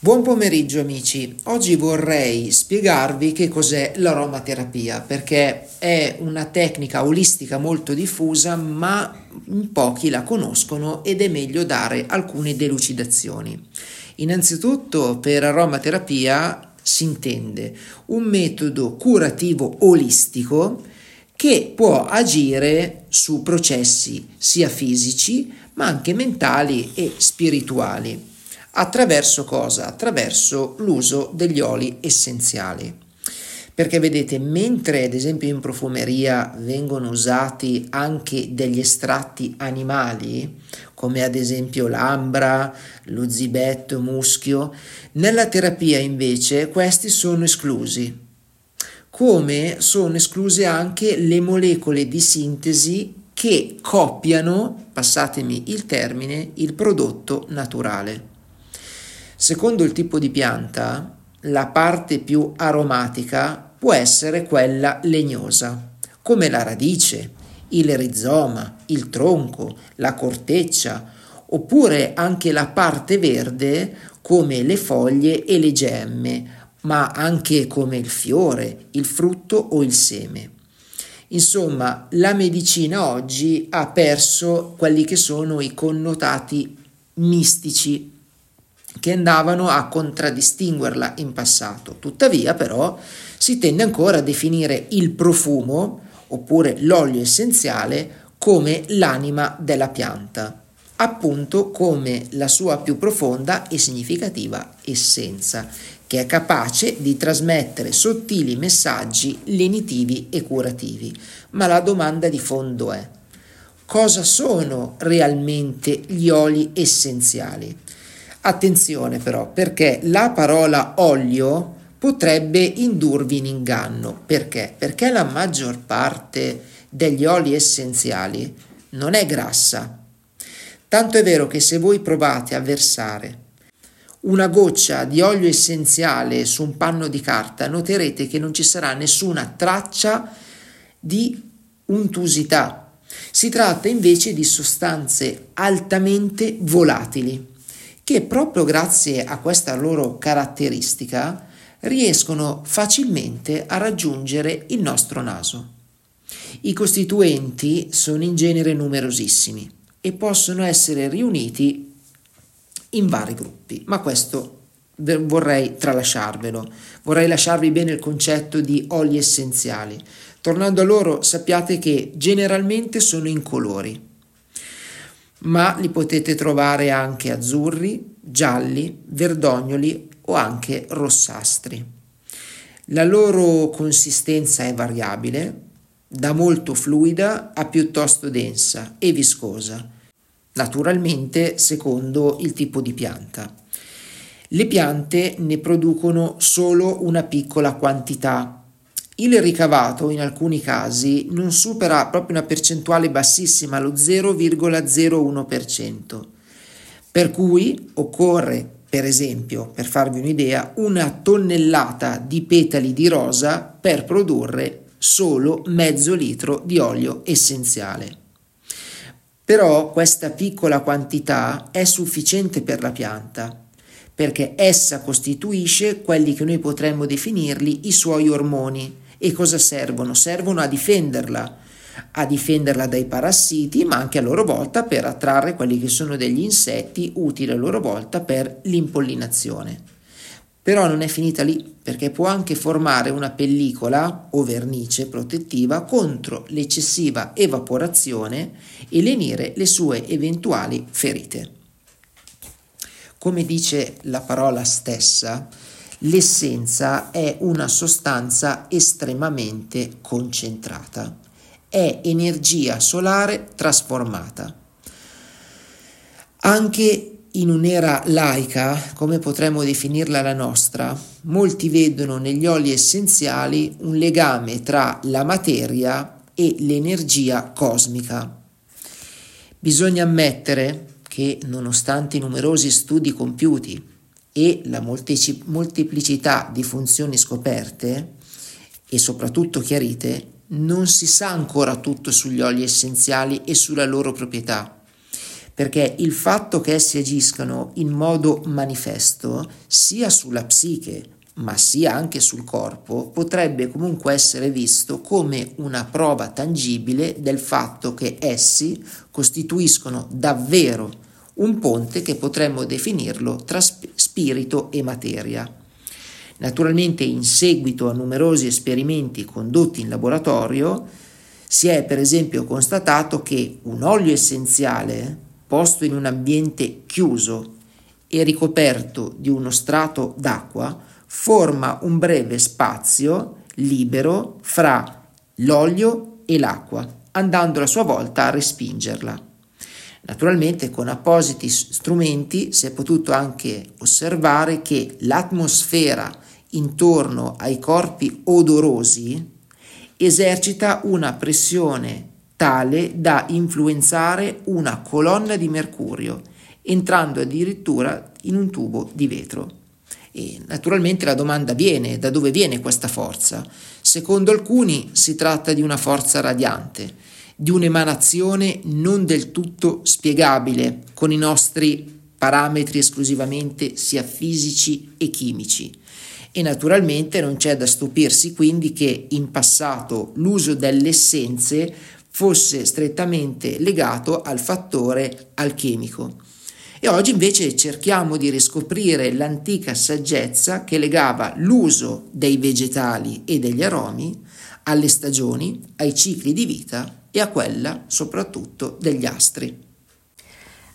Buon pomeriggio amici, oggi vorrei spiegarvi che cos'è l'aromaterapia perché è una tecnica olistica molto diffusa ma in pochi la conoscono ed è meglio dare alcune delucidazioni. Innanzitutto per aromaterapia si intende un metodo curativo olistico che può agire su processi sia fisici ma anche mentali e spirituali Attraverso cosa? Attraverso l'uso degli oli essenziali. Perché vedete, mentre ad esempio in profumeria vengono usati anche degli estratti animali, come ad esempio l'ambra, lo zibetto, muschio, nella terapia invece questi sono esclusi. Come sono escluse anche le molecole di sintesi che copiano, passatemi il termine, il prodotto naturale. Secondo il tipo di pianta, la parte più aromatica può essere quella legnosa, come la radice, il rizoma, il tronco, la corteccia, oppure anche la parte verde come le foglie e le gemme, ma anche come il fiore, il frutto o il seme. Insomma, la medicina oggi ha perso quelli che sono i connotati mistici che andavano a contraddistinguerla in passato. Tuttavia, però, si tende ancora a definire il profumo oppure l'olio essenziale come l'anima della pianta, appunto come la sua più profonda e significativa essenza, che è capace di trasmettere sottili messaggi lenitivi e curativi. Ma la domanda di fondo è cosa sono realmente gli oli essenziali? Attenzione però, perché la parola olio potrebbe indurvi in inganno. Perché? Perché la maggior parte degli oli essenziali non è grassa. Tanto è vero che se voi provate a versare una goccia di olio essenziale su un panno di carta, noterete che non ci sarà nessuna traccia di untusità. Si tratta invece di sostanze altamente volatili che proprio grazie a questa loro caratteristica riescono facilmente a raggiungere il nostro naso. I costituenti sono in genere numerosissimi e possono essere riuniti in vari gruppi, ma questo vorrei tralasciarvelo. Vorrei lasciarvi bene il concetto di oli essenziali. Tornando a loro, sappiate che generalmente sono incolori ma li potete trovare anche azzurri, gialli, verdognoli o anche rossastri. La loro consistenza è variabile, da molto fluida a piuttosto densa e viscosa, naturalmente secondo il tipo di pianta. Le piante ne producono solo una piccola quantità il ricavato in alcuni casi non supera proprio una percentuale bassissima, lo 0,01%, per cui occorre, per esempio, per farvi un'idea, una tonnellata di petali di rosa per produrre solo mezzo litro di olio essenziale. Però questa piccola quantità è sufficiente per la pianta perché essa costituisce quelli che noi potremmo definirli i suoi ormoni e cosa servono? Servono a difenderla, a difenderla dai parassiti, ma anche a loro volta per attrarre quelli che sono degli insetti utili a loro volta per l'impollinazione. Però non è finita lì, perché può anche formare una pellicola o vernice protettiva contro l'eccessiva evaporazione e lenire le sue eventuali ferite. Come dice la parola stessa, L'essenza è una sostanza estremamente concentrata, è energia solare trasformata. Anche in un'era laica, come potremmo definirla la nostra, molti vedono negli oli essenziali un legame tra la materia e l'energia cosmica. Bisogna ammettere che, nonostante i numerosi studi compiuti e la molteplicità di funzioni scoperte e soprattutto chiarite, non si sa ancora tutto sugli oli essenziali e sulla loro proprietà, perché il fatto che essi agiscano in modo manifesto sia sulla psiche ma sia anche sul corpo, potrebbe comunque essere visto come una prova tangibile del fatto che essi costituiscono davvero un ponte che potremmo definirlo tra spirito e materia. Naturalmente in seguito a numerosi esperimenti condotti in laboratorio si è per esempio constatato che un olio essenziale posto in un ambiente chiuso e ricoperto di uno strato d'acqua forma un breve spazio libero fra l'olio e l'acqua, andando a sua volta a respingerla. Naturalmente con appositi strumenti si è potuto anche osservare che l'atmosfera intorno ai corpi odorosi esercita una pressione tale da influenzare una colonna di mercurio, entrando addirittura in un tubo di vetro. E naturalmente la domanda viene, da dove viene questa forza? Secondo alcuni si tratta di una forza radiante, di un'emanazione non del tutto spiegabile con i nostri parametri esclusivamente sia fisici e chimici. E naturalmente non c'è da stupirsi quindi che in passato l'uso delle essenze fosse strettamente legato al fattore alchemico. E oggi invece cerchiamo di riscoprire l'antica saggezza che legava l'uso dei vegetali e degli aromi alle stagioni, ai cicli di vita e a quella soprattutto degli astri.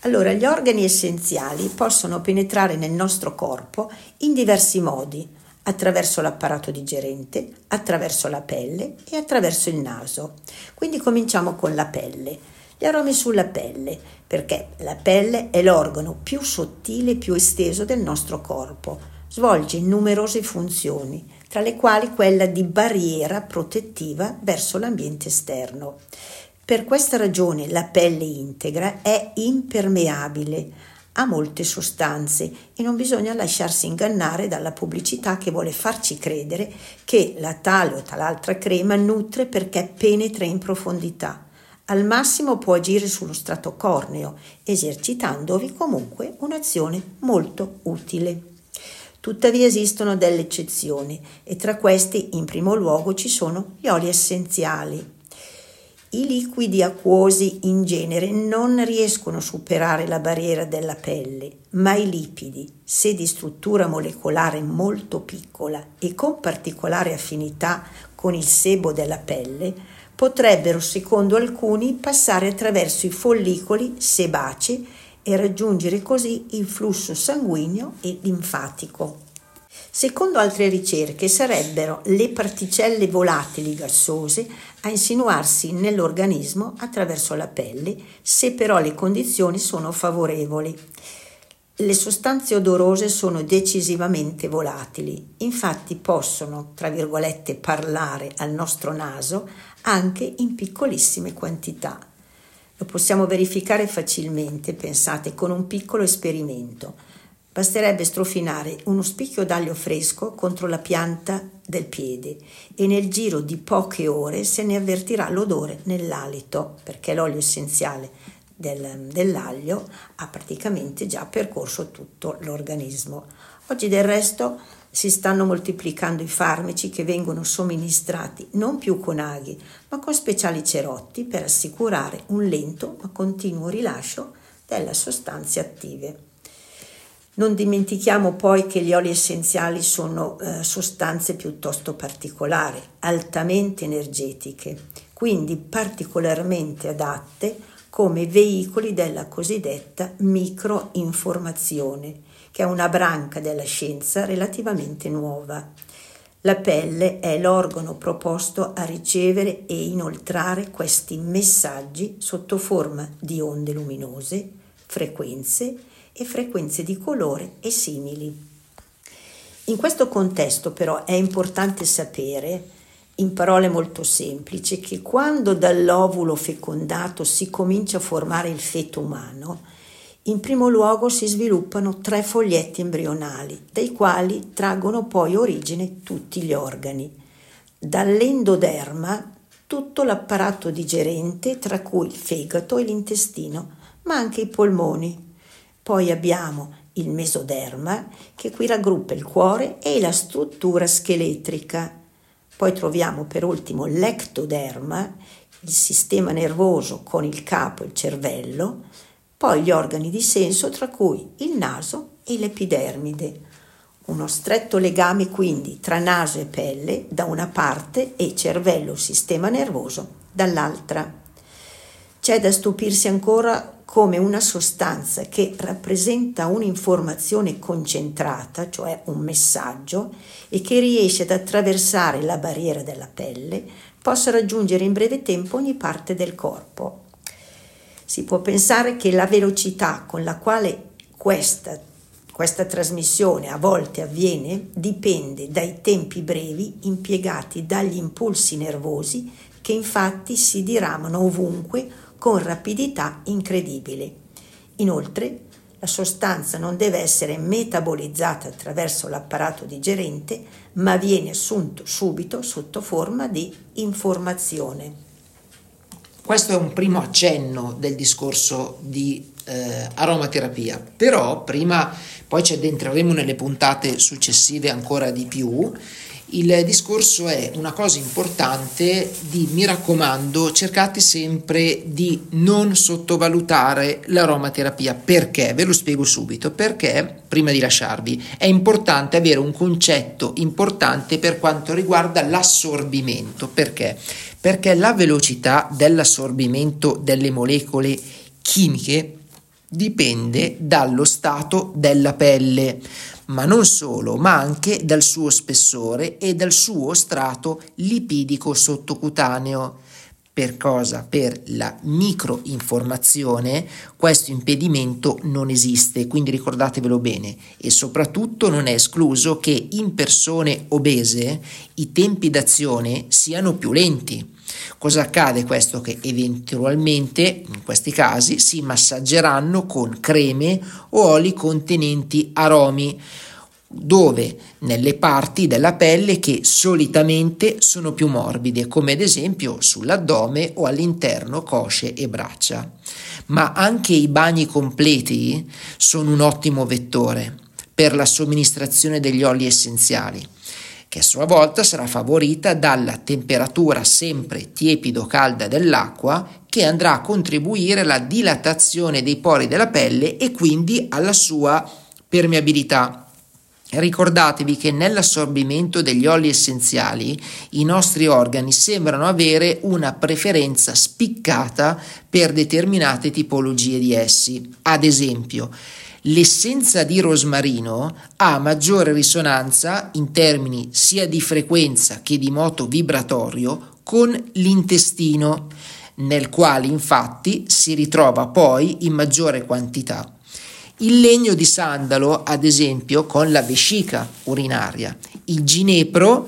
Allora, gli organi essenziali possono penetrare nel nostro corpo in diversi modi, attraverso l'apparato digerente, attraverso la pelle e attraverso il naso. Quindi cominciamo con la pelle. Gli aromi sulla pelle, perché la pelle è l'organo più sottile e più esteso del nostro corpo. Svolge numerose funzioni, tra le quali quella di barriera protettiva verso l'ambiente esterno. Per questa ragione la pelle integra è impermeabile a molte sostanze e non bisogna lasciarsi ingannare dalla pubblicità che vuole farci credere che la tale o tal'altra crema nutre perché penetra in profondità. Al massimo può agire sullo strato corneo, esercitandovi comunque un'azione molto utile. Tuttavia esistono delle eccezioni e tra questi in primo luogo ci sono gli oli essenziali. I liquidi acquosi in genere non riescono a superare la barriera della pelle, ma i lipidi, se di struttura molecolare molto piccola e con particolare affinità con il sebo della pelle, potrebbero, secondo alcuni, passare attraverso i follicoli sebacei e raggiungere così il flusso sanguigno e linfatico. Secondo altre ricerche sarebbero le particelle volatili gassose a insinuarsi nell'organismo attraverso la pelle, se però le condizioni sono favorevoli. Le sostanze odorose sono decisivamente volatili, infatti possono, tra virgolette, parlare al nostro naso anche in piccolissime quantità. Lo possiamo verificare facilmente, pensate, con un piccolo esperimento. Basterebbe strofinare uno spicchio d'aglio fresco contro la pianta del piede e nel giro di poche ore se ne avvertirà l'odore nell'alito, perché l'olio essenziale del, dell'aglio ha praticamente già percorso tutto l'organismo. Oggi del resto si stanno moltiplicando i farmaci che vengono somministrati non più con aghi, ma con speciali cerotti per assicurare un lento ma continuo rilascio delle sostanze attive. Non dimentichiamo poi che gli oli essenziali sono eh, sostanze piuttosto particolari, altamente energetiche, quindi particolarmente adatte come veicoli della cosiddetta microinformazione, che è una branca della scienza relativamente nuova. La pelle è l'organo proposto a ricevere e inoltrare questi messaggi sotto forma di onde luminose, frequenze e frequenze di colore e simili. In questo contesto però è importante sapere in parole molto semplici, che quando dall'ovulo fecondato si comincia a formare il feto umano, in primo luogo si sviluppano tre foglietti embrionali, dai quali traggono poi origine tutti gli organi. Dall'endoderma tutto l'apparato digerente, tra cui il fegato e l'intestino, ma anche i polmoni. Poi abbiamo il mesoderma, che qui raggruppa il cuore e la struttura scheletrica. Poi troviamo per ultimo l'ectoderma, il sistema nervoso con il capo e il cervello, poi gli organi di senso tra cui il naso e l'epidermide. Uno stretto legame quindi tra naso e pelle da una parte e cervello sistema nervoso dall'altra. C'è da stupirsi ancora come una sostanza che rappresenta un'informazione concentrata, cioè un messaggio, e che riesce ad attraversare la barriera della pelle, possa raggiungere in breve tempo ogni parte del corpo. Si può pensare che la velocità con la quale questa, questa trasmissione a volte avviene dipende dai tempi brevi impiegati dagli impulsi nervosi che infatti si diramano ovunque con rapidità incredibile. Inoltre, la sostanza non deve essere metabolizzata attraverso l'apparato digerente, ma viene assunto subito sotto forma di informazione. Questo è un primo accenno del discorso di eh, aromaterapia, però prima poi ci addentreremo nelle puntate successive ancora di più. Il discorso è una cosa importante di, mi raccomando, cercate sempre di non sottovalutare l'aromaterapia. Perché? Ve lo spiego subito. Perché, prima di lasciarvi, è importante avere un concetto importante per quanto riguarda l'assorbimento. Perché? Perché la velocità dell'assorbimento delle molecole chimiche dipende dallo stato della pelle ma non solo, ma anche dal suo spessore e dal suo strato lipidico sottocutaneo. Per cosa? Per la microinformazione questo impedimento non esiste, quindi ricordatevelo bene e soprattutto non è escluso che in persone obese i tempi d'azione siano più lenti. Cosa accade questo? Che eventualmente in questi casi si massaggeranno con creme o oli contenenti aromi dove nelle parti della pelle che solitamente sono più morbide, come ad esempio sull'addome o all'interno cosce e braccia. Ma anche i bagni completi sono un ottimo vettore per la somministrazione degli oli essenziali, che a sua volta sarà favorita dalla temperatura sempre tiepido-calda dell'acqua che andrà a contribuire alla dilatazione dei pori della pelle e quindi alla sua permeabilità. Ricordatevi che nell'assorbimento degli oli essenziali i nostri organi sembrano avere una preferenza spiccata per determinate tipologie di essi. Ad esempio, l'essenza di rosmarino ha maggiore risonanza in termini sia di frequenza che di moto vibratorio con l'intestino, nel quale infatti si ritrova poi in maggiore quantità. Il legno di sandalo, ad esempio, con la vescica urinaria, il ginepro,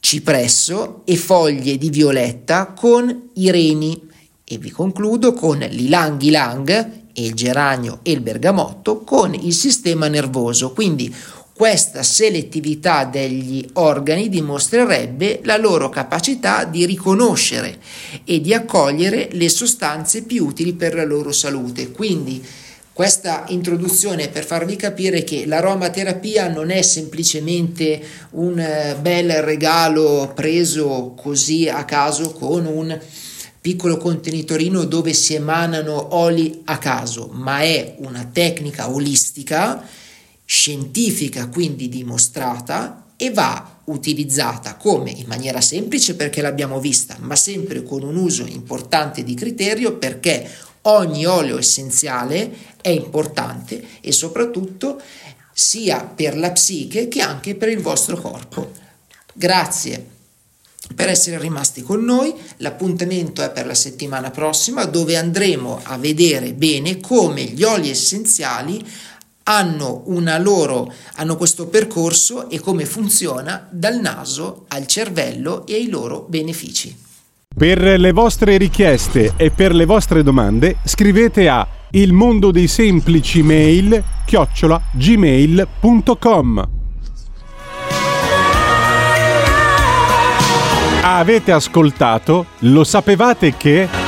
cipresso e foglie di violetta con i reni. E vi concludo con l'ilang ilang e il geranio e il bergamotto con il sistema nervoso. Quindi questa selettività degli organi dimostrerebbe la loro capacità di riconoscere e di accogliere le sostanze più utili per la loro salute. Quindi questa introduzione per farvi capire che l'aromaterapia non è semplicemente un eh, bel regalo preso così a caso con un piccolo contenitorino dove si emanano oli a caso, ma è una tecnica olistica, scientifica, quindi dimostrata e va utilizzata come in maniera semplice perché l'abbiamo vista, ma sempre con un uso importante di criterio perché ogni olio essenziale è importante e soprattutto sia per la psiche che anche per il vostro corpo. Grazie per essere rimasti con noi. L'appuntamento è per la settimana prossima dove andremo a vedere bene come gli oli essenziali hanno, loro, hanno questo percorso e come funziona dal naso al cervello e ai loro benefici. Per le vostre richieste e per le vostre domande scrivete a il mondo dei semplici mail chiocciola gmail.com Avete ascoltato? Lo sapevate che...